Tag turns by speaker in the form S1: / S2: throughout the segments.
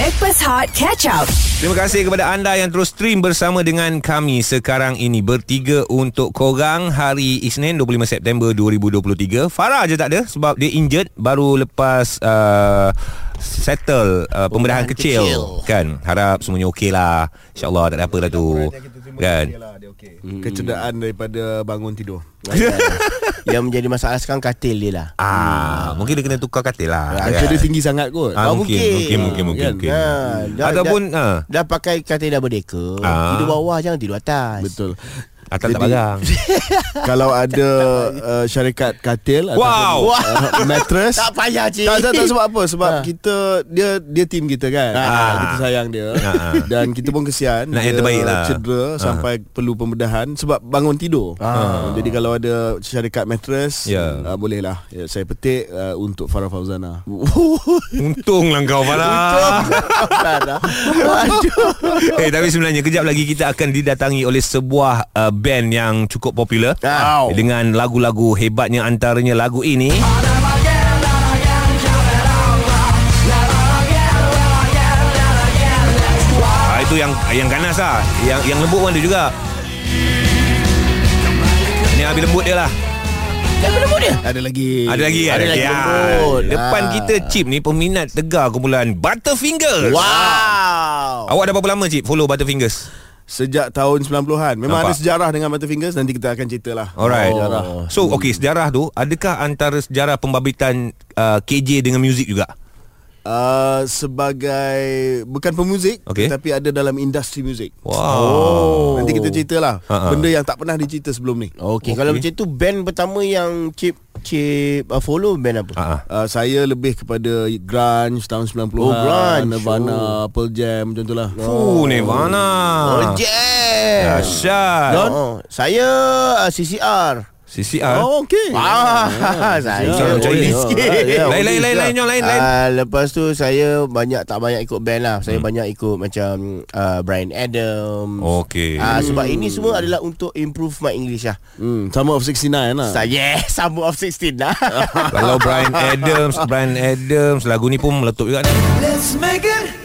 S1: Backpass Hot Catch Up.
S2: Terima kasih kepada anda yang terus stream bersama dengan kami sekarang ini bertiga untuk korang hari Isnin 25 September 2023. Farah je tak ada sebab dia injured baru lepas uh, settle uh, pembedahan kecil,
S3: kecil.
S2: kan. Harap semuanya okey lah. InsyaAllah tak ada apa lah tu. Kan.
S4: Hmm. Kecederaan daripada bangun tidur.
S3: Yang menjadi masalah sekarang katil dia lah
S2: Ah, mungkin dia kena tukar katil lah.
S4: Angka dia tinggi sangat kot.
S2: Ah,
S3: Oh,
S2: mungkin, mungkin, mungkin, mungkin,
S4: Kan?
S2: mungkin.
S3: Ha, dah-
S2: Ataupun
S3: dah,
S2: ah,
S3: dah pakai katil double decker
S2: Ah.
S3: Tidur bawah jangan tidur atas
S4: Betul.
S2: Atas tak
S4: Jadi-
S2: barang.
S4: Kalau ada uh, syarikat katil
S2: Wow.
S4: ataupun, uh, mattress
S3: Tak payah cik
S4: tak, tak, tak sebab apa Sebab
S3: Ha.
S4: kita Dia dia tim kita kan
S2: Ah.
S4: Kita sayang dia
S2: Ah.
S4: Dan kita pun kesian
S2: Nak yang
S4: dia
S2: terbaik lah.
S4: Cedera Sampai perlu pembedahan Sebab bangun tidur
S3: Ah.
S4: Jadi kalau ada Syarikat mattress
S2: Ya.
S4: uh, Boleh lah ya, Saya petik uh, Untuk Farah Fauzana
S2: Untunglah kau Farah. Eh tapi sebenarnya kejap lagi kita akan didatangi oleh sebuah uh, band yang cukup popular.
S3: Wow.
S2: dengan lagu-lagu hebatnya antaranya lagu ini. Ah, itu yang yang ganas lah. Yang yang lembut pun ada juga. Ini habis lembut dia lah.
S4: Ada lagi.
S2: Ada lagi
S3: Ada lagi
S2: Ya.
S3: lembut.
S2: Depan
S3: Ah.
S2: kita Chip ni Peminat tegar kumpulan Butterfingers.
S3: Wow.
S2: Awak dah berapa lama Cip Follow Butterfingers
S4: Sejak tahun 90-an Memang
S2: Nampak?
S4: ada sejarah dengan Butterfingers Nanti kita akan cerita lah
S2: Alright.
S4: Sejarah
S2: So okay sejarah tu adakah antara sejarah pembabitan uh, KJ dengan muzik juga?
S4: Uh, Sebagai Bukan pemuzik
S2: Okey.
S4: Tapi ada dalam industri muzik
S2: Wow.
S4: Nanti kita cerita lah
S2: Ha-ha.
S4: Benda yang tak pernah dicerita sebelum ni
S3: Okey, kalau macam tu band pertama yang Cip Cip uh, follow band apa?
S2: Ah.
S4: uh, Saya lebih kepada grunge tahun 90-an
S3: Oh, grunge.
S4: Nirvana, Pearl Jam macam tu lah
S2: Fuh Nirvana.
S3: Oh, jam.
S2: Dahsyat.
S3: Oh, saya uh, CCR.
S2: CCR.
S4: Oh okey
S3: Ah, saya
S2: Macam
S3: Oh,
S2: sikit.
S3: ah, ya,
S2: Lain, lain, lain, lain, lain, lain.
S3: Ah, lepas tu saya banyak tak banyak ikut band lah. Saya banyak ikut macam uh, Brian Adams.
S2: Okey.
S3: Ah, sebab ini semua adalah untuk improve my English lah.
S4: hmm, Summer of 69 lah
S3: Saya yes, Summer of 16 lah.
S2: Kalau Brian Adams, Brian Adams lagu ni pun meletup juga ni.
S3: yeah.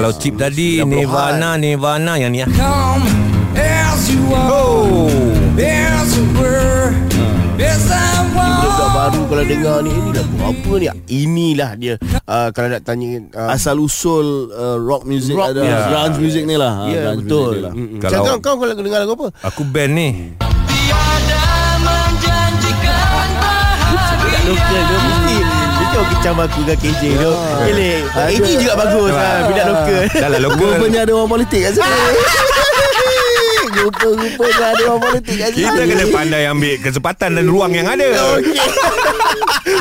S2: Kalau Chip tadi Nirvana, Nirvana yang ni ah.
S5: Come as you are,
S2: Oh.
S3: Budak-budak
S5: was.
S3: baru kalau dengar ni Ini lagu apa ni Inilah dia uh, Kalau nak tanya uh,
S4: Asal usul uh, rock music
S3: Rock
S4: ada
S2: music.
S4: Grunge music ni lah
S3: Ya
S4: Ah,
S3: yeah,
S4: grunge
S3: betul
S4: lah.
S3: Mm-mm.
S2: Kalau-
S3: Macam kau, kau kalau dengar lagu apa
S2: Aku band ni.
S3: Tu Mesti Mesti orang kecam aku dengan KJ tu Gile Ini juga bagus. Lah Budak lokal.
S2: Dah lah lokal.
S4: Rupanya ada orang politik kat sini
S3: Rupa-rupanya ada orang politik kat sini
S2: Kita kena pandai ambil kesempatan dan ruang yang ada.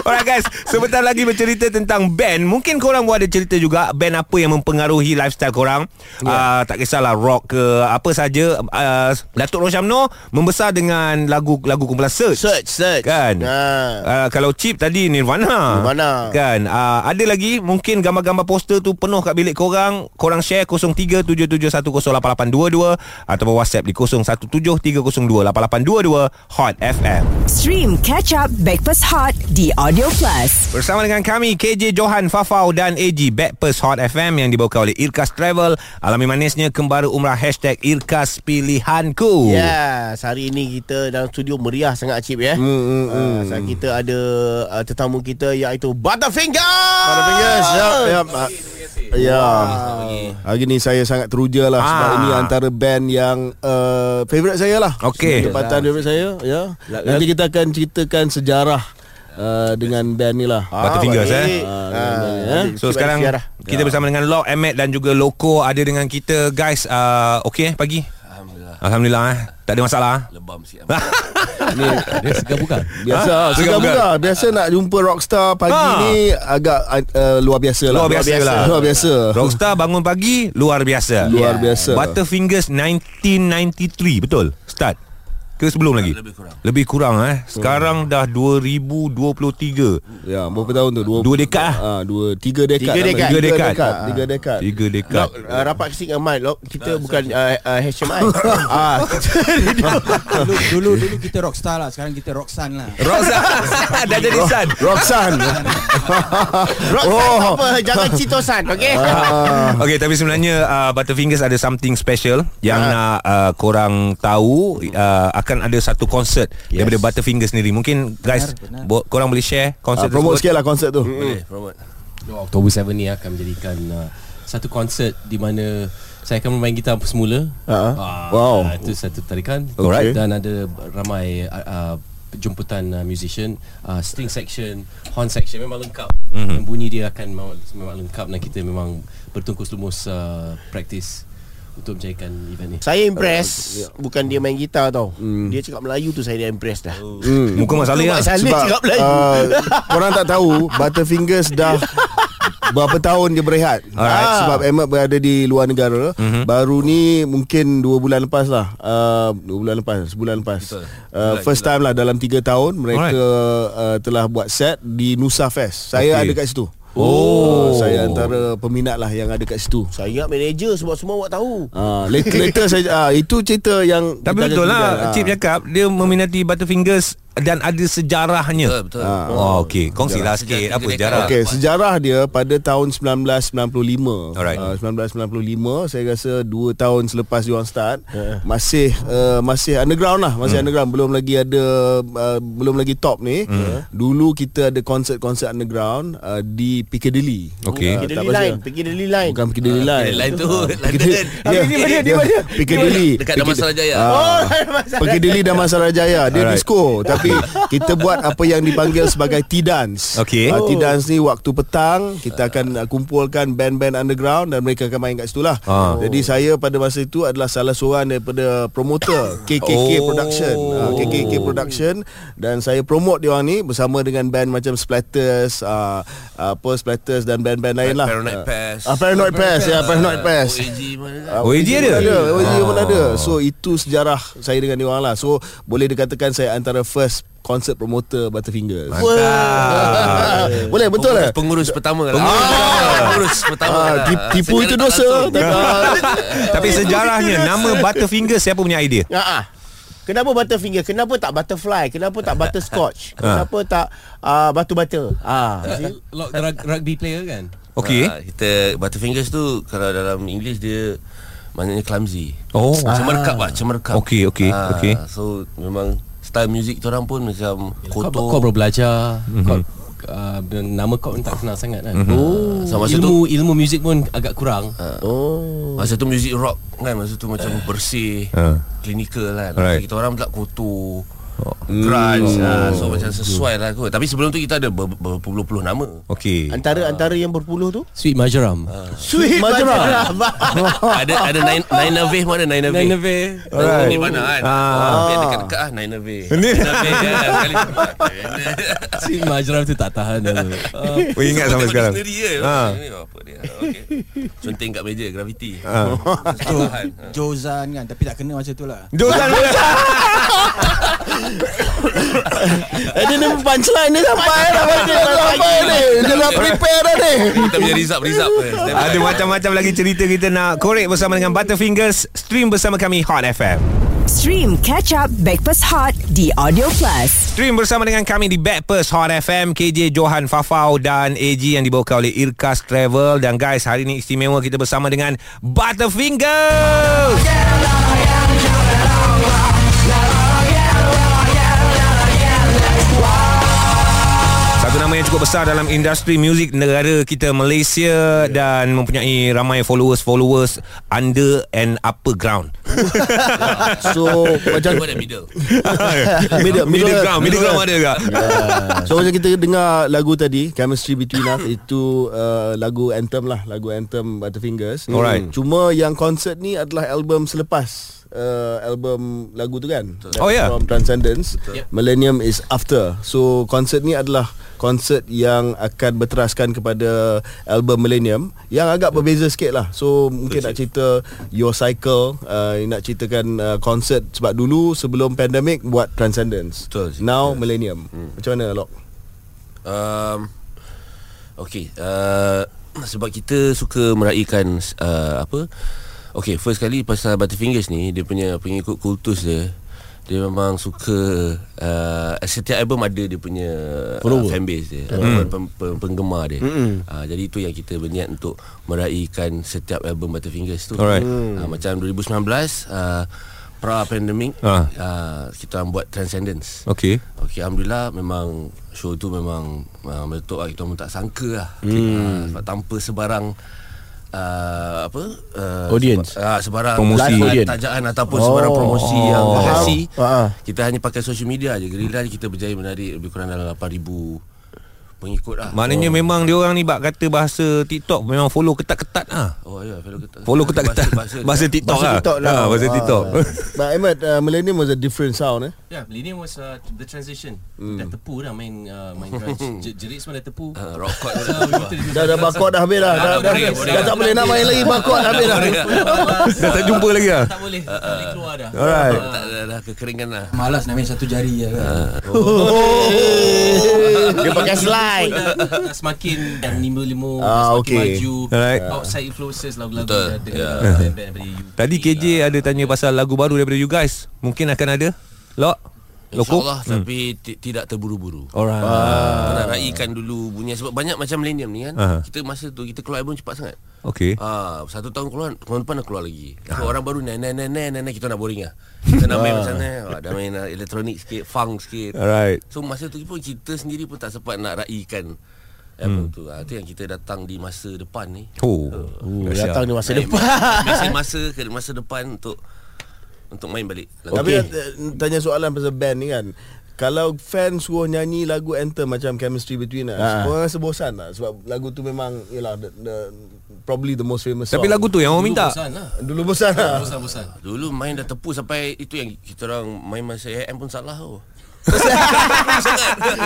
S2: Alright guys, sebentar lagi bercerita tentang band. Mungkin korang pun ada cerita juga band apa yang mempengaruhi lifestyle korang. Yeah. Uh, tak kisahlah rock ke apa saja. Uh, Datuk Rosyamno membesar dengan lagu-lagu kumpulan Search.
S3: Search Search
S2: Kan?
S3: ha.
S2: Uh, kalau Chip tadi Nirvana.
S3: Nirvana.
S2: Kan? Uh, ada lagi mungkin gambar-gambar poster tu penuh kat bilik korang. Korang share 0377108822 ataupun WhatsApp di 0173028822 Hot FM.
S1: Stream Catch Up Backpass Hot di Audio Plus.
S2: Bersama dengan kami KJ Johan Fafau dan AG Backpers Hot FM yang dibawa oleh Irkas Travel. Alami manisnya kembara umrah hashtag Irkas Pilihanku.
S3: Ya, yes, hari ini kita dalam studio meriah sangat Cip ya. Hmm, hmm, hmm. Uh, kita ada uh, tetamu kita iaitu Butterfinger.
S4: Butterfingers Ya, ya. Ah, Ya. Hari ni saya sangat teruja lah sebab
S2: Ah.
S4: ini antara band yang uh, favorite saya lah.
S2: Okey.
S4: Tempatan favorite saya, ya. Nanti kita akan ceritakan sejarah uh, dengan band ni lah.
S2: Butterfingers, eh.
S3: baik.
S4: Ah,
S3: Ah,
S2: So
S3: Cip
S2: sekarang kita bersama dengan Lock, Emmet dan juga Loco ada dengan kita guys. Uh, Okey eh pagi? Alhamdulillah. Eh. Tak ada masalah.
S6: Lebam sikit
S4: Ni
S6: Dia segar bukan
S4: biasa
S2: Ha?
S4: segar
S2: Bukan.
S4: buka. Biasa nak jumpa rockstar pagi
S2: Ha.
S4: ni agak uh, luar biasa lah.
S2: Luar biasa lah.
S4: Luar biasa.
S2: Rockstar bangun pagi luar biasa.
S4: Luar biasa.
S2: Butterfingers 1993 betul? Start. Ke sebelum lagi?
S6: Lebih kurang.
S2: Lebih kurang eh. Sekarang dah 2023.
S4: Ya, berapa tahun tu? Dua,
S2: Dua dekad lah.
S4: Ah, dua, tiga dekad.
S3: Tiga
S4: lah.
S3: dekad.
S2: Tiga dekad.
S4: Tiga dekad.
S2: Tiga dekad.
S3: Uh, rapat kesini dengan Mat Lok Kita bukan uh, uh, HMI ah,
S5: dulu, dulu dulu kita rockstar lah Sekarang kita rocksan lah
S2: Rosa dah jadi San.
S4: Roxanne.
S3: Rock
S4: Oh.
S3: apa Jangan citosan Okay
S4: Ah.
S2: Okay tapi sebenarnya uh, Butterfingers ada something special Yang nak uh, korang tahu uh, Akan ada satu konsert yes. Daripada Butterfingers sendiri Mungkin guys
S5: Benar, benar.
S2: bo- Korang boleh share konsert
S4: promote
S2: tersebut
S4: sikit lah konsert tu.
S6: Boleh promote.
S7: Oktober 7 ni akan menjadikan uh, satu konsert di mana saya akan bermain gitar semula.
S4: Ah.
S7: Ah,
S4: Wow.
S7: Itu satu tarikan.
S4: Alright.
S7: Dan ada ramai uh, uh, jemputan uh, musician, uh, string section, horn section memang lengkap. Mm-hmm. Dan bunyi dia akan memang, memang lengkap dan kita memang bertungkus lumus uh, practice untuk menjadikan event ni.
S3: Saya impress Bukan dia main gitar tau. Dia cakap Melayu tu Saya dah impress dah.
S4: Hmm.
S2: Muka Mak Saleh lah
S3: Mak Saleh cakap Melayu.
S4: uh, Korang tak tahu Butterfingers dah Berapa tahun dia berehat.
S2: Alright.
S4: Ah, Sebab Ahmad berada di luar negara. Mm-hmm. Baru ni Mungkin 2 bulan lepas lah. Uh, 2 bulan lepas Sebulan lepas.
S6: Betul.
S4: uh,
S6: Bulan,
S4: First time lah Dalam 3 tahun Mereka uh, telah buat set Di Nusa Fest. Saya
S2: Okay.
S4: ada kat situ Oh, saya antara peminat lah yang ada kat situ.
S3: Saya ingat manager Sebab semua awak tahu
S4: Ah, later, later saya ah, itu cerita yang
S2: Tapi betul lah
S4: tinggal.
S2: Cip cakap Dia meminati Butterfingers Dan ada sejarahnya
S6: Betul, betul.
S4: Ah.
S2: Oh okey Kongsilah sikit
S6: Sejarah.
S2: Apa sejarah
S4: Okey, sejarah dia pada tahun 1995.
S2: Alright.
S4: Uh, 1995 saya rasa 2 tahun selepas diorang start masih uh, masih underground lah, masih underground belum lagi ada uh, belum lagi top ni. Dulu kita ada konsert-konsert underground uh, di Piccadilly.
S2: Okey.
S4: Ah,
S3: Piccadilly
S4: tak
S3: Line Piccadilly Line
S4: Bukan Piccadilly Line.
S6: Piccadilly Line tu,
S4: Piccadilly.
S6: London.
S4: Ya,
S3: Di mana, di
S4: dia-
S3: mana?
S4: Piccadilly.
S6: Dekat. Damansara Jaya.
S3: Oh
S4: Piccadilly Damansara Jaya Dia disco Tapi kita buat apa yang dipanggil sebagai T-Dance
S2: Okey.
S4: uh, T-Dance ni waktu petang Kita akan uh, kumpulkan band-band underground Dan mereka akan main kat situ lah
S2: Ah.
S4: Jadi saya pada masa itu adalah salah seorang daripada promoter KKK
S2: Oh.
S4: Production uh, KKK Production Dan saya promote dia orang ni Bersama dengan band macam Splatters uh, Apa Splatters dan band-band lain lah
S6: Paranoid Pass.
S4: Ah, Paranoid Pass Ya Paranoid Pass
S6: OAG mana?
S4: Ah,
S2: OAG ada?
S4: ada OAG pun ada So itu sejarah saya dengan dia orang lah So boleh dikatakan saya antara first concert promoter Butterfingers Boleh betul lah
S6: Pengurus pertama lah. Ah, Pengurus pertama
S4: Ah,
S6: lah.
S4: tip- tipu itu dosa.
S2: Tapi sejarahnya Nama Butterfingers Siapa punya idea
S3: Ya ah. Kenapa butterfinger? Kenapa tak butterfly? Kenapa tak butterscotch? Kenapa tak uh, batu-bata? Ah,
S7: rug- rugby player kan?
S2: Okey
S6: Ah, kita Butterfingers tu kalau dalam English dia maknanya clumsy.
S2: Oh
S6: Cemerkap lah, cemerkap.
S2: Okey, okey,
S6: Ah,
S2: okey.
S6: So memang style muzik tu orang pun macam
S7: Kau,
S6: kotor.
S7: kau baru belajar. Kau, uh, nama kau pun tak kenal sangat kan.
S6: Oh. So masa
S7: ilmu ilmu muzik pun agak kurang.
S3: Oh.
S6: Masa tu muzik rock kan Masa tu macam bersih
S2: Ah.
S6: Clinical kan
S2: Alright.
S6: Kita orang pula kotor Grunge ah, So macam sesuai lah kot Tapi sebelum tu kita ada ber- berpuluh-puluh nama
S2: Okey
S3: Antara antara yang berpuluh tu?
S7: Sweet Marjoram.
S3: Sweet Majra.
S6: Ada ada Nine Nine mana Nine Nave
S7: Nine.
S6: Alright. Di mana kan
S2: Ah.
S6: ah. Dekat-dekat ah Nine. Nine kan Sekali
S7: Sweet Marjoram tu tak tahan dah tu.
S2: Oh ingat sampai
S6: Tengok
S2: sekarang
S6: sendiri je
S2: Ah.
S6: Ini apa dia okay. Conteng kat meja Gravity
S2: Ah.
S6: Tahan
S5: Jozan kan Tapi tak kena macam tu lah
S2: Josan
S4: Eh dia ni punchline ni sampai dah Dia dah sampai ni Dia dah prepare dah ni.
S6: Kita punya result Result
S2: Ada macam-macam lagi cerita kita nak korek bersama dengan Butterfingers. Stream bersama kami Hot FM
S1: Stream Catch Up Backpass Hot di Audio Plus.
S2: Stream bersama dengan kami di Backpast Hot FM KJ Johan Fafau dan AG yang dibawakan oleh Irkas Travel. Dan guys hari ini istimewa kita bersama dengan Butterfingers Satu nama yang cukup besar dalam industri muzik negara kita Malaysia dan mempunyai ramai followers-followers under and upper ground.
S4: So macam
S6: Macam middle
S4: Middle,
S2: middle ground, middle ground ada tak?
S4: So macam kita dengar lagu tadi Chemistry Between Us Itu uh, lagu anthem lah Lagu anthem Butterfingers
S2: Alright.
S4: Cuma yang konsert ni adalah album selepas uh, Album lagu tu kan
S2: Oh, ya?
S4: From Transcendence Millennium is After So konsert ni adalah konsert yang akan berteraskan kepada album Millennium yang agak berbeza sikit lah. So mungkin nak cerita Your Cycle, uh, nak ceritakan uh, konsert sebab dulu sebelum pandemik buat Transcendence.
S6: Betul.
S4: Now Millennium. Hmm. Macam mana Lok?
S6: Um, okay uh, Sebab kita suka meraihkan uh, Apa Okay first kali pasal Butterfingers ni Dia punya pengikut kultus dia dia memang suka uh, Setiap album ada dia punya uh, Fanbase dia pem, pem, Penggemar dia. Uh, Jadi itu yang kita berniat untuk Meraihkan setiap album Butterfingers tu.
S2: Alright.
S6: uh, Macam 2019 uh,
S2: Ah.
S6: uh, Kita buat Transcendence.
S2: Okay
S6: Okey alhamdulillah memang show tu memang uh, meletup lah. Kita pun tak sangka lah. Hmm. Uh, sebab tanpa sebarang uh, apa uh,
S3: Audience.
S6: seba, uh, sebarang
S2: Promosi.
S3: Audience.
S6: tajaan ataupun
S3: Oh.
S6: sebarang promosi
S3: Oh.
S6: yang berhasil.
S3: Ah.
S6: Kita hanya pakai social media je. Gerila je kita berjaya menarik lebih kurang dalam 8000 pengikut lah.
S2: Maknanya oh. memang dia orang ni bak kata bahasa TikTok memang follow ketat-ketat ah.
S6: Oh ya, fellow kita.
S2: Follow ketat-ketat
S6: Bahasa,
S2: bahasa, TikTok
S3: Bahasa
S2: lah.
S3: TikTok lah.
S2: Ah, bahasa
S3: Ah.
S2: TikTok.
S4: But Ahmad, uh, Millennium was a different sound eh.
S7: Yeah, Millennium was uh, the transition. Dah tepu dah main uh, main grunge. Jerit semua dah tepu.
S6: Uh, rock chord
S7: So, kita
S4: Dah dah bakot dah habis dah. Dah, dah, dah tak boleh nak main lagi bakot dah habis dah.
S2: Dah tak jumpa lagi ah.
S7: tak boleh, tak boleh keluar dah.
S2: Alright.
S6: tak dah, dah kekeringan lah.
S5: Malas nak main satu jari je kan.
S3: Dia pakai slide.
S7: Dah, dah semakin dah lima-lima
S4: Ah,
S7: semakin
S4: okay.
S7: maju.
S2: Alright.
S7: Outside influences lagu-lagu
S6: Betul.
S7: dah dengar
S6: Ya.
S2: Tadi KJ ada tanya pasal lagu baru daripada you guys. Mungkin akan ada. Lok. Loko.
S6: InsyaAllah tapi ti- tidak terburu-buru.
S2: Alright.
S6: Ah. Nak raikan dulu bunyi sebab banyak macam millennium ni kan.
S2: Ah.
S6: Kita masa tu kita keluar album cepat sangat.
S2: Okay.
S6: Ah, satu tahun keluar, tahun depan nak keluar lagi. Tapi orang baru nai nai nai nai nai kita nak boring lah. Kita nak main macam ni, ah, dah main ah, elektronik sikit, funk sikit.
S2: Alright.
S6: So masa tu pun kita sendiri pun tak sempat nak raikan album tu. Ah, tu yang kita datang di masa depan ni.
S2: Oh.
S3: Oh,
S2: dahsyat.
S3: datang di masa
S6: Naik-
S3: depan.
S6: Biasa masa ke masa depan untuk untuk main balik. lagu.
S4: Tapi okay. tanya soalan pasal band ni kan. Kalau fans suruh nyanyi lagu anthem macam Chemistry Between Us,
S3: Ha.
S4: korang rasa bosan tak? Sebab lagu tu memang yalah the, the probably the most famous
S2: Tapi
S4: song.
S2: lagu tu yang orang
S7: Dulu
S2: minta.
S7: bosan lah.
S4: dulu bosan lah.
S7: Bosan-bosan.
S6: Dulu main dah tepu sampai itu yang kita orang main masa AM pun salah tu. tepu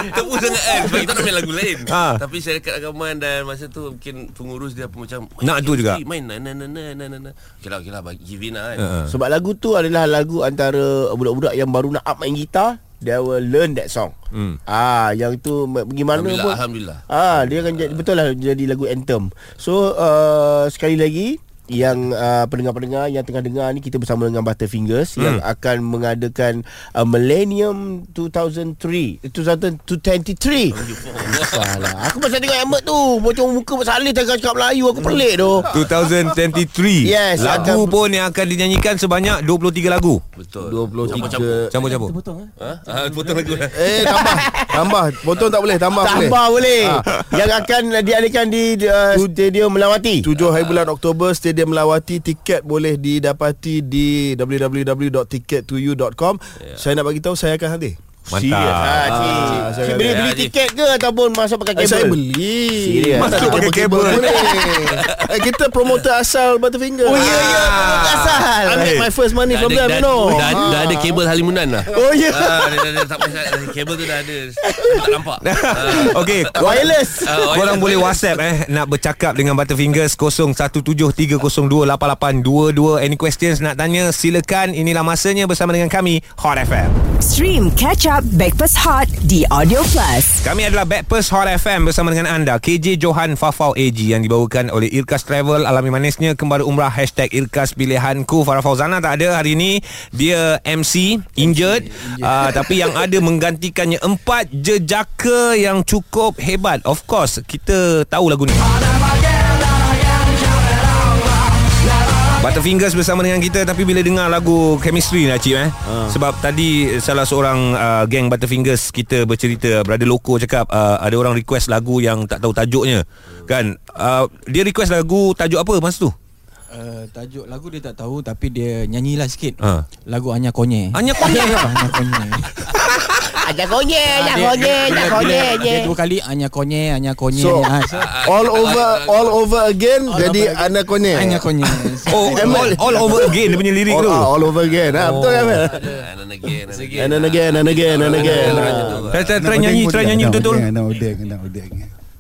S6: Tepu sangat kan Sebab kita nak main lagu lain
S2: Ha.
S6: Tapi syarikat rakaman Dan masa tu Mungkin pengurus dia pun macam
S2: Nak tu juga.
S6: Main na na na na na na Okay lah okay lah bagi- Give in lah kan
S2: Ha.
S3: Sebab lagu tu adalah lagu antara budak-budak yang baru nak up main gitar, they will learn that song.
S2: Hmm.
S3: Ah, yang tu m- pergi mana
S6: Alhamdulillah
S3: pun.
S6: Alhamdulillah
S3: Ah, dia akan jadi betul lah jadi lagu anthem. So uh, sekali lagi yang uh, pendengar-pendengar yang tengah dengar ni kita bersama dengan Butterfingers hmm. yang akan mengadakan uh, Millennium 2003 2023 Salah. Aku pasal tengok Ahmad tu Macam muka Saleh Tengah cakap Melayu Aku pelik tu.
S2: 2023
S3: Yes,
S2: Lagu
S3: akan-
S2: pun yang akan dinyanyikan Sebanyak 23 lagu.
S6: Betul.
S4: 23
S6: Campur-campur.
S5: Terpotong eh.
S6: Ha? Ah, potong lagu dah
S4: Eh tambah. Tambah. Potong tak boleh Tambah, boleh
S3: Tambah boleh.
S4: Ah.
S3: Yang akan diadakan di uh, Stadium Melawati.
S4: 7 hari bulan Oktober Stadium Melawati Tiket boleh didapati di www.ticket2u.com yeah. Saya nak bagi tahu Saya akan hadir
S2: Mantap.
S3: Serius? Ha, cik.
S4: Ah,
S3: Cik
S4: saya
S3: beli, tiket ke Ataupun masuk pakai
S4: Eh,
S3: kabel?
S4: saya beli.
S3: Serius?
S2: Masuk pakai kabel.
S4: boleh. eh, Kita promoter asal Butterfinger.
S3: Oh ya ya Promoter asal.
S4: I make my first money from them know.
S6: dah, ada kabel Halimunan lah.
S3: Oh ya.
S6: Ah, tak Kabel tu dah ada. Nampak nampak. Ah.
S2: Okay.
S3: Wireless
S6: Ah,
S2: Korang
S6: wireless.
S2: boleh WhatsApp eh Nak bercakap dengan Butterfingers 0173028822 Any questions nak tanya Silakan. Inilah masanya bersama dengan kami Hot FM
S1: Stream Catch Up Backpass Hot di Audio Plus.
S2: Kami adalah Backpast Hot FM bersama dengan anda KJ Johan Fafau AG yang dibawakan oleh Irkas Travel. Alami manisnya kembali umrah hashtag Irkas Pilihanku Farah Fauzana tak ada hari ini. Dia MC injured. Uh, tapi yang ada menggantikannya empat jejaka yang cukup hebat. Of course kita tahu lagu ni Butterfingers bersama dengan kita Tapi bila dengar lagu Chemistry lah Cik eh uh. Sebab tadi Salah seorang uh, Geng Butterfingers Kita bercerita Brother Loco cakap uh, Ada orang request lagu Yang tak tahu tajuknya Kan uh, Dia request lagu Tajuk apa masa tu
S5: Uh, tajuk lagu dia tak tahu tapi dia nyanyilah sikit.
S2: Ha.
S5: Lagu Anya Konye.
S2: Hanya Konye
S5: Anya Konye.
S3: Ajak konye, ajak
S5: Dia-
S3: konye,
S5: dia-
S3: konye.
S5: dia- dua kali Hanya konye Hanya konye
S4: So,
S5: Ah,
S4: all over all over again jadi anak konye.
S5: Hanya konye
S2: Oh, all, all over again dia punya lirik
S4: all,
S2: tu.
S4: ah, all over again. Ah, betul kan?
S6: And then again and again.
S4: And then again and again. Ah.
S2: Try, nyanyi, try nyanyi betul-betul.
S8: Anak odeng, anak odeng.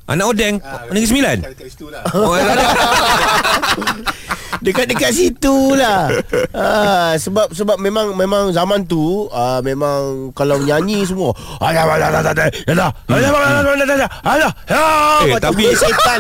S2: Anak Odeng, Negeri Sembilan. Oh, ada.
S3: Dekat-dekat situ lah Sebab sebab memang memang zaman tu uh, Memang kalau nyanyi semua Alah Alah Alah Alah Alah Alah
S2: Tapi
S3: setan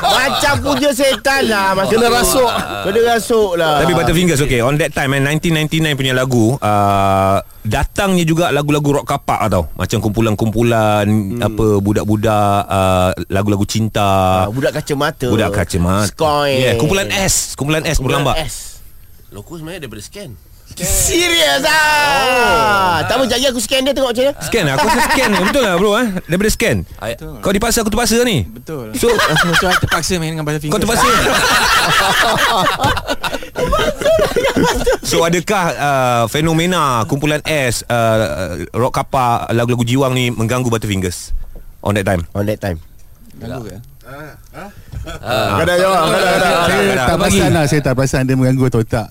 S3: Macam punya setan lah
S4: Kena rasuk
S3: Kena rasuk lah
S2: Tapi Butterfingers okay On that time 1999 punya lagu uh, Datangnya juga lagu-lagu rock kapak tau. Macam kumpulan-kumpulan Apa Budak-budak uh, Lagu-lagu cinta.
S3: Ah, Budak kacamata.
S2: Budak kacamata. Yeah, Kumpulan S. Kumpulan S berlambak
S3: S.
S6: Loku sebenarnya daripada scan.
S3: Serius ah. Tak apa jap aku scan dia tengok macam mana.
S2: Scan Aku rasa scan Betul lah bro eh? Daripada scan.
S6: I,
S2: Kau dipaksa Aku terpaksa ni?
S5: Betul.
S2: So
S5: So I terpaksa main dengan Butterfinger.
S2: Kau terpaksa? So adakah uh, Fenomena Kumpulan S uh, Rock kapak Lagu-lagu jiwang ni Mengganggu Butterfingers? On that time?
S3: On that time.
S5: Ganggu ke?
S4: Kadang jawab, kadang kadang.
S8: Saya
S2: tak
S8: perasan lah Saya tak perasan dia mengganggu atau tak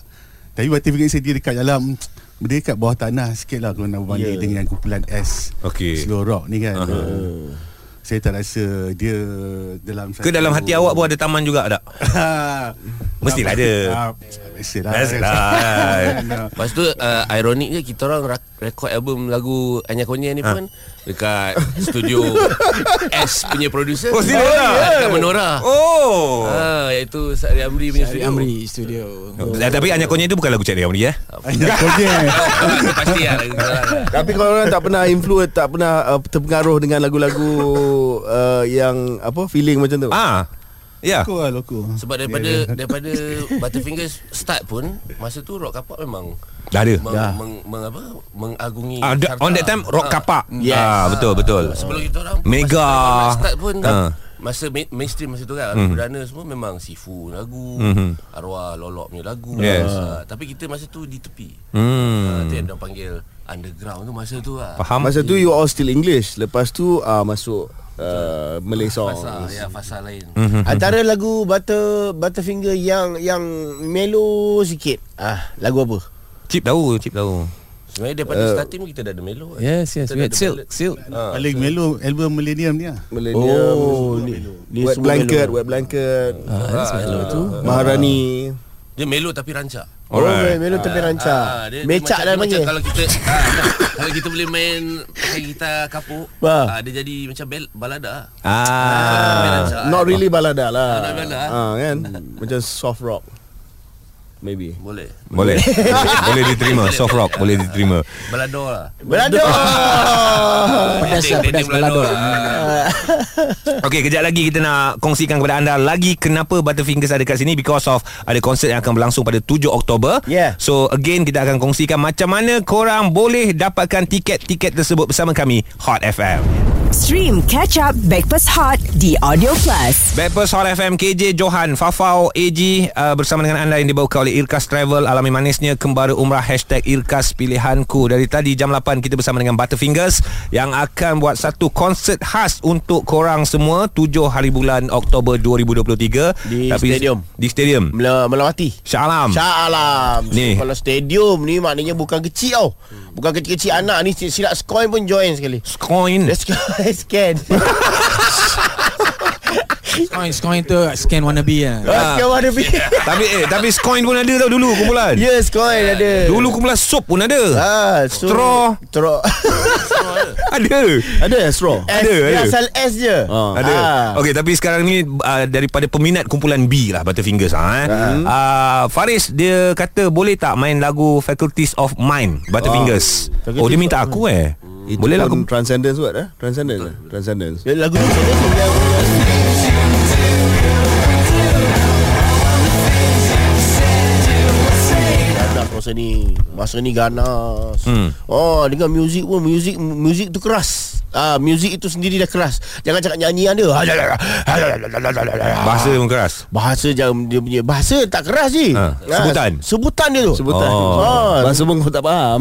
S8: Tapi Butterfinger saya dia dekat dalam Dia dekat bawah tanah sikit lah Kalau nak berbanding
S3: Ya.
S8: dengan kumpulan S
S2: Okey.
S8: Slow rock ni kan uh, Saya tak rasa dia dalam
S2: Ke dalam hati awak pun ada taman juga tak? Mestilah ada.
S8: Ah, Biasalah
S2: Biasalah.
S6: Lepas tu uh, Ironik je Kita orang rak- Rekod album lagu Anya Konya ni pun Dekat studio S punya producer
S2: Oh, serious lah?
S6: Dekat Menora
S2: Oh.
S6: Ah, Iaitu Sari Amri punya studio
S5: Amri Studio
S2: Oh. Tapi Anya Konya itu bukan lagu Cik Amri ya?
S8: Hanya konye
S6: Pasti lah lah.
S4: Tapi kalau orang tak pernah influence Tak pernah uh, terpengaruh dengan lagu-lagu uh, Yang apa Feeling macam tu
S2: Ah. Ya.
S8: Loko lah loko
S6: Sebab daripada Daripada Butterfingers Start pun Masa tu rock kapak memang
S2: Dah ada.
S6: meng,
S3: Dah.
S6: meng, meng, apa, Mengagungi
S2: da-
S6: Sarta.
S2: on that time rock
S6: Ah.
S2: kapak.
S3: Yes.
S2: Ah, betul betul.
S6: Sebelum kita orang
S2: Mega.
S6: masa start pun
S2: Ah.
S6: Masa main, mainstream masa tu kan mm. Perdana semua memang Sifu lagu
S2: Mhm.
S6: Arwah Lolok punya lagu
S2: Yes.
S6: Ah, Tapi kita masa tu di tepi
S2: Hmm.
S6: Tu yang dia panggil Underground tu masa tu lah
S2: Faham?
S4: Masa tu you all still English Lepas tu uh, masuk uh, Malay songs
S6: Fasa Ya fasa lain
S2: Mhm.
S3: Antara lagu Butter Butterfinger yang yang melo sikit. Ah, lagu apa?
S2: Chip tahu, Chip tahu.
S6: Sebenarnya daripada uh, starting kita dah ada melo kan?
S7: Yes, yes.
S6: Kita
S7: We had Silk. Silk.
S6: Ah.
S8: Paling melo album Millennium ni lah
S4: Millennium
S3: Oh, ni, ni
S4: Wet Blanket
S3: melo.
S4: Wet Blanket
S7: Ah, that's mellow tu.
S4: Maharani
S6: Dia melo tapi rancak
S3: Oh,
S2: Alright.
S3: melo rancak.
S6: Ah, dia- dia
S3: Mecak
S6: macam-
S3: dah
S6: dia
S3: panggil.
S6: macam Kalau kita ah, Kalau kita boleh main Pakai gitar kapuk
S3: Bah.
S6: ah, Dia jadi macam bel, balada
S2: Ah.
S6: rancak.
S4: Not really balada lah
S6: Ah, not balada.
S4: ah, kan Macam soft rock Maybe
S6: Boleh
S2: Boleh. boleh diterima. Soft rock boleh diterima.
S6: Balado lah
S3: Belado.
S5: Pedas lah Pedas balado
S2: Okey, kejap lagi kita nak kongsikan kepada anda lagi kenapa Butterfingers ada kat sini because of ada konsert yang akan berlangsung pada 7 Oktober.
S3: Yeah.
S2: So again kita akan kongsikan macam mana korang boleh dapatkan tiket-tiket tersebut bersama kami Hot FM.
S1: Stream Catch Up Backpass Hot di Audio Plus.
S2: Backpast Hot FM KJ Johan Fafau AG uh, bersama dengan anda yang dibawakan oleh Irkas Travel. Alami manisnya kembara umrah hashtag Irkas Pilihanku. Dari tadi jam 8 kita bersama dengan Butterfingers yang akan buat satu konsert khas untuk korang semua 7 hari bulan Oktober 2023
S3: Di stadium.
S2: di stadium.
S3: Mela, Melawati.
S2: Shah Alam
S3: Shah Alam
S2: Ni.
S3: so, Kalau stadium ni Maknanya bukan kecil tau. Bukan kecil-kecil anak ni Silap skoin pun join sekali.
S2: Skoin.
S3: Let's go Scan.
S5: Skoin Skoin tu Scan wannabe lah
S3: Scan mana bi
S2: tapi eh tapi Skoin pun ada tau dulu kumpulan.
S3: Ya skoin ada.
S2: Dulu kumpulan sup pun ada.
S3: Ah, so,
S2: Straw.
S3: Straw.
S2: Ada.
S4: Ada ya straw?
S3: S,
S2: Ada,
S3: asal S je.
S4: Ah.
S2: Ada.
S3: Ah.
S2: Okey tapi sekarang ni uh, daripada peminat kumpulan B lah Butterfingers ah eh. Uh, Faris dia kata boleh tak main lagu Faculties of Mind Butterfingers. Oh, dia minta aku eh.
S4: Itu
S2: boleh lagu
S4: Transcendence what eh? Transcendence eh? Transcendence
S3: Dia lagu tu Ganas masa ni Masa ni ganas
S2: Hmm.
S3: Oh dengan muzik pun Muzik muzik tu keras Ah, Muzik itu sendiri dah keras. Jangan cakap nyanyian dia
S2: Bahasa pun keras.
S3: Bahasa jam dia punya Bahasa tak keras je.
S2: Ha, sebutan?
S3: Sebutan dia tu.
S4: Sebutan.
S2: Oh.
S3: Ah.
S4: Bahasa pun kau tak faham.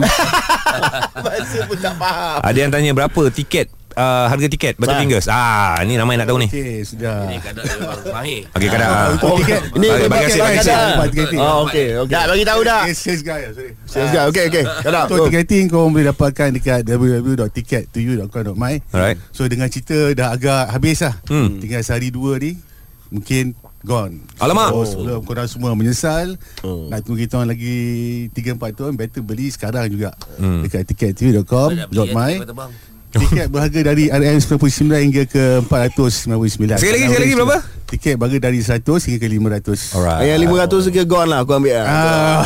S3: Bahasa pun tak faham.
S2: Ada yang tanya berapa tiket uh, Harga tiket Butterfingers Ah, ni ramai nak tahu ni
S8: Okey, sudah.
S6: Ni kadang dia memang mahir
S2: Okey kadang ah.
S8: Tiket.
S3: Ini
S2: Bagi- bagi
S8: tiketing.
S3: Oh okey okey. Dah bagi tahu dah.
S8: Sales guy, sorry.
S4: Sales guy Okay okay Kadang
S8: Untuk tiketing kau boleh dapatkan dekat www.ticket2u.com.my
S2: Alright.
S8: So dengan cerita dah agak habis lah
S2: Hmm.
S8: Tinggal sehari dua ni Mungkin gone
S2: Alamak.
S8: So sebelum korang semua menyesal
S3: Hmm.
S8: Nak tunggu kita orang lagi 3-4 tahun Better beli sekarang juga
S2: Hmm.
S8: Dekat
S6: Nak beli,
S8: ticket2u.com.my
S6: eh, terbang.
S8: Tiket berharga dari RM99 hingga ke 499
S2: Sekali lagi, sekali lagi berapa?
S8: Tiket berharga dari 100 hingga ke 500
S2: Alright.
S4: Yang 500 ke gone lah Aku ambil lah.
S8: Ah,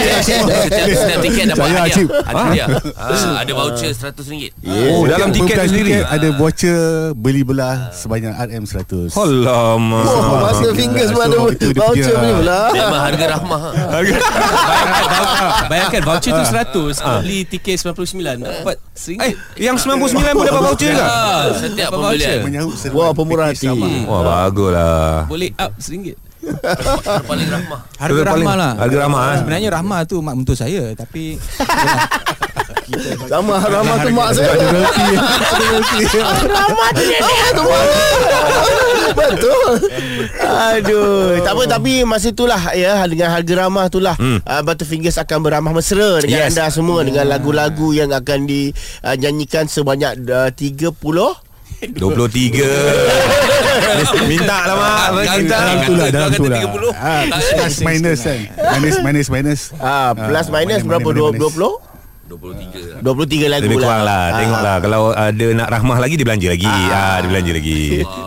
S6: Setiap tiket dapat
S8: Saya
S6: hadiah.
S8: Cip.
S6: Ada hadiah ah, Ada voucher RM100
S2: Oh dalam tiket sendiri
S8: Ada voucher Beli belah sebanyak RM100
S2: Alamak.
S4: Oh, masa fingers pun ada voucher ni pula.
S6: Memang harga rahmah
S7: Bayangkan, voucher, bayangkan voucher tu 100 Kau beli tiket 99 Dapat RM1
S2: Eh yang 99 pun dapat voucher juga
S7: Ah,
S6: Setiap pembelian.
S7: voucher.
S8: Menyahut
S4: Wah, pemurah hati.
S2: Wah bagus lah
S7: Boleh up RM1
S6: Paling rahmah
S5: Harga
S2: Harga paling-
S5: rahmah lah
S2: harga rahmah, eh?
S5: Sebenarnya rahmah tu mak mentua saya Tapi
S4: Sama Ramah tu mak saya
S8: Ada royalty Ada royalty
S4: Betul
S3: Aduh, tak apa tapi masa itulah ya dengan harga ramah itulah
S2: Hmm.
S3: hmm. uh, Butterfingers akan beramah mesra dengan
S2: Yes.
S3: anda semua dengan lagu-lagu yang akan dinyanyikan sebanyak uh, 30
S2: 23 Minta lah mak. Minta.
S8: Dalam tu lah Dalam tu lah
S6: 30.
S8: Ah, Plus minus kan? Minus minus minus.
S3: Ah, plus
S8: Ah,
S3: minus berapa?
S8: minus, minus.
S3: 20?
S6: 23
S3: 23 lagu
S2: Lebih
S3: lah.
S2: kurang lah.
S3: Ah.
S2: Tengoklah Kalau ada nak rahmah lagi Dia belanja lagi. Ah. Dia belanja lagi.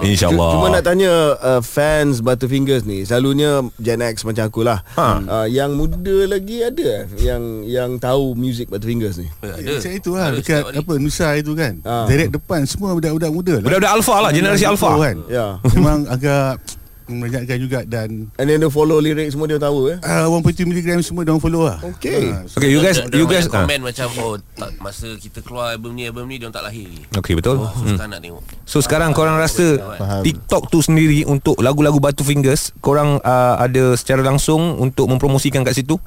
S2: InsyaAllah
S4: Cuma nak tanya uh, fans Butterfingers ni Selalunya Gen X macam aku lah
S2: Ha.
S4: uh, Yang muda lagi ada eh, Yang yang tahu music Butterfingers ni?
S6: Ada.
S8: Macam itu lah
S6: Ada
S8: Dekat apa Nusa itu kan.
S4: Ah.
S8: Direct depan Semua budak-budak muda lah.
S2: Budak-budak alfa lah Generasi alfa
S8: kan.
S4: Ya.
S8: Memang agak Menyakkan juga Dan
S4: And then dia follow lirik semua dia tahu eh
S8: uh, 1.2 mg semua Diorang follow lah
S4: Okay.
S8: Ah, so-
S2: Okay you guys
S6: Dia- dia
S2: You guys
S6: banyak
S2: ah.
S6: komen macam Oh tak, masa kita keluar album ni Album ni dia tak lahir lagi
S2: Okay betul
S6: Oh so
S2: hmm.
S6: sekarang nak tengok
S2: So sekarang korang rasa TikTok tu sendiri Untuk lagu-lagu Butterfingers Korang uh, ada secara langsung Untuk mempromosikan kat situ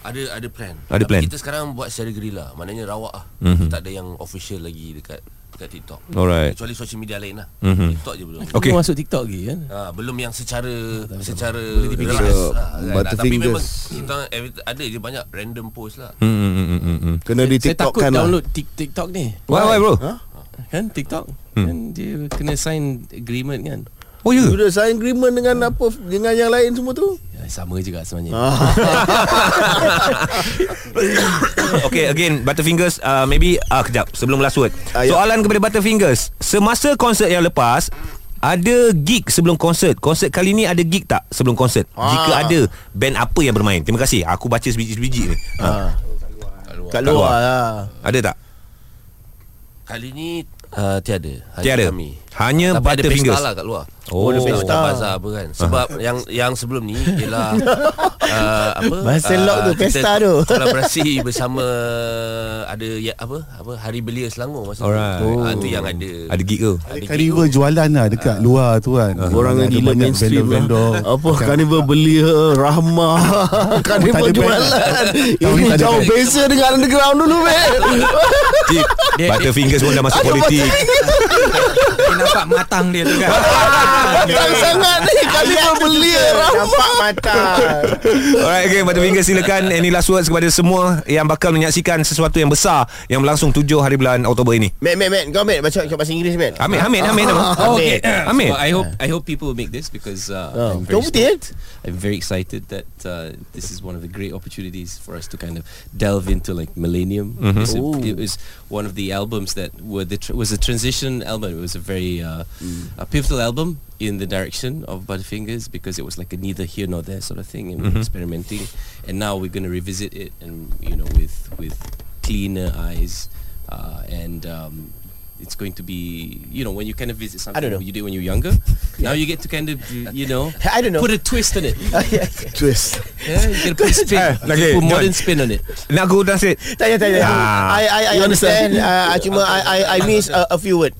S6: Ada ada plan
S2: Ada
S6: Tapi
S2: plan.
S6: kita sekarang buat secara gerila Maknanya rawak lah
S2: Mhm.
S6: mm-hmm. Tak ada yang official lagi dekat Dekat TikTok.
S2: Alright.
S6: Kecuali social media lain lah.
S2: Mhm.
S6: TikTok je belum.
S2: Okay.
S7: Kau masuk TikTok lagi kan?
S6: Ha, belum yang secara secara
S4: dipikir.
S6: deras
S4: So,
S6: lah, kan. Tapi memang kita ada je banyak random post lah.
S2: hmm, hmm, hmm, hmm, hmm.
S4: Kena di
S7: Saya
S4: TikTok
S7: takut
S4: kan lah.
S7: download tik- TikTok ni.
S2: Why why bro?
S7: Kan TikTok. Kan dia kena sign agreement kan
S2: Oh ya
S4: You dah sign agreement dengan apa Dengan yang lain semua tu?
S7: Ya, Sama juga sebenarnya.
S2: Okay again Butterfingers uh, Maybe uh, Kejap Sebelum last word.
S4: Ah, ya.
S2: Soalan kepada Butterfingers. Semasa konsert yang lepas ada gig sebelum konsert? Konsert kali ni ada gig tak sebelum konsert?
S3: Ah.
S2: Jika ada Band apa yang bermain? Terima kasih. Aku baca sebiji-sebiji ni. Ha.
S3: Kat luar lah.
S2: Ada tak?
S6: Kali ni uh, tiada. Hanya
S2: Tiada?
S6: Kami.
S2: Hanya
S6: Tapi ada
S2: Butterfingers
S6: pesta lah kat luar.
S2: Oh,
S3: ada
S6: Macam
S3: pesta.
S6: bazar apa kan. Sebab yang yang sebelum ni ialah uh, apa?
S3: Bahasa
S6: ah,
S3: lock tu,
S6: kita
S3: pesta tu.
S6: Kolaborasi bersama ada ya, apa? Apa Hari Belia Selangor masa
S2: Alright.
S6: tu. Ah, tu yang ada.
S2: Ada gig ke
S6: ada
S8: Carnival jualan lah Dekat luar tu kan
S4: Orang yang
S8: Ada
S4: gila
S8: banyak
S4: mainstream lah Apa Carnival belia Rahmah Carnival
S8: ada
S4: jualan. Ini
S8: ada
S4: jauh beza dengan underground dulu
S2: Cip Butterfingers pun dah masuk politik
S5: nampak matang dia tu kan
S4: Yang sangat ni Carnival belia Rahmah
S3: Nampak mata.
S2: Alright okay Butterfingers silakan Any last words kepada semua Yang bakal menyaksikan Sesuatu yang besar Yang berlangsung 7 hari bulan Oktober ini
S3: Mat, Mat, Mat. Kau, Mat. Baca bahasa Inggeris, Mat.
S2: Hamid Hamid Hamid nama
S7: Oh, okay.
S2: Hamid
S7: So I hope I hope people will make this because uh,
S3: Oh,
S7: I'm, very stoked. I'm very excited that uh, this is one of the great opportunities for us to kind of delve into like Millennium. A- it was one of the albums that were the tr- was a transition album. It was a very uh, a pivotal album in the direction of Butterfingers because it was like a neither here nor there sort of thing and were experimenting. And now we're going to revisit it and you know with with cleaner eyes uh, and um, it's going to be you know when you kind of visit
S3: I
S7: something
S3: don't know.
S7: you did when you were younger. Now you get to kind of you know
S3: I don't know.
S7: put a twist on it.
S4: Twist.
S7: Yeah, you get to put a spin,
S2: okay,
S7: put modern spin on it.
S2: Nak go
S3: Tak payah, tak payah.
S2: Ah.
S3: I, I, I
S4: You
S3: understand. Uh, cuma I, I, I miss a, a few word.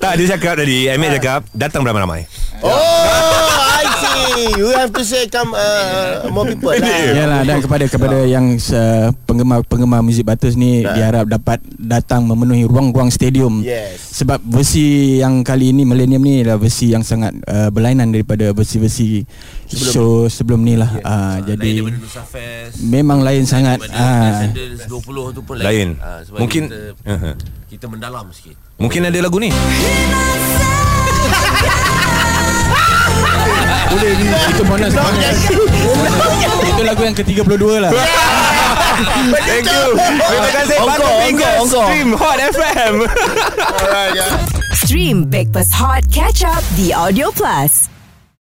S2: Tak dia cakap tadi Emmett cakap Datang beramai-ramai
S3: Oh, I. You have to say come uh, more people lah.
S5: Yalah dan kepada kepada yang uh, penggemar-penggemar muzik Batus ni diharap dapat datang memenuhi ruang-ruang stadium.
S3: Yes.
S5: Sebab versi yang kali ini Millennium ni adalah versi yang sangat uh, berlainan daripada versi-versi show sebelum ni lah. Uh,
S6: Lain
S5: jadi
S6: daripada Nusa Fest
S5: memang lain sangat.
S6: Daripada
S5: Uh,
S6: Transcendence 20 tu pun lain,
S2: Lain.
S6: Ah, sebab
S2: Mungkin-
S6: kita,
S2: Uh-huh.
S6: kita mendalam sikit
S2: Mungkin ada lagu ni
S5: boleh ni itu bonus bonus. Itu lagu yang ke-32 lah.
S2: Thank you Terima kasih
S3: ongkor, ongkor.
S2: Stream Hot FM
S1: Stream Breakfast Hot Catch Up The Audio Plus.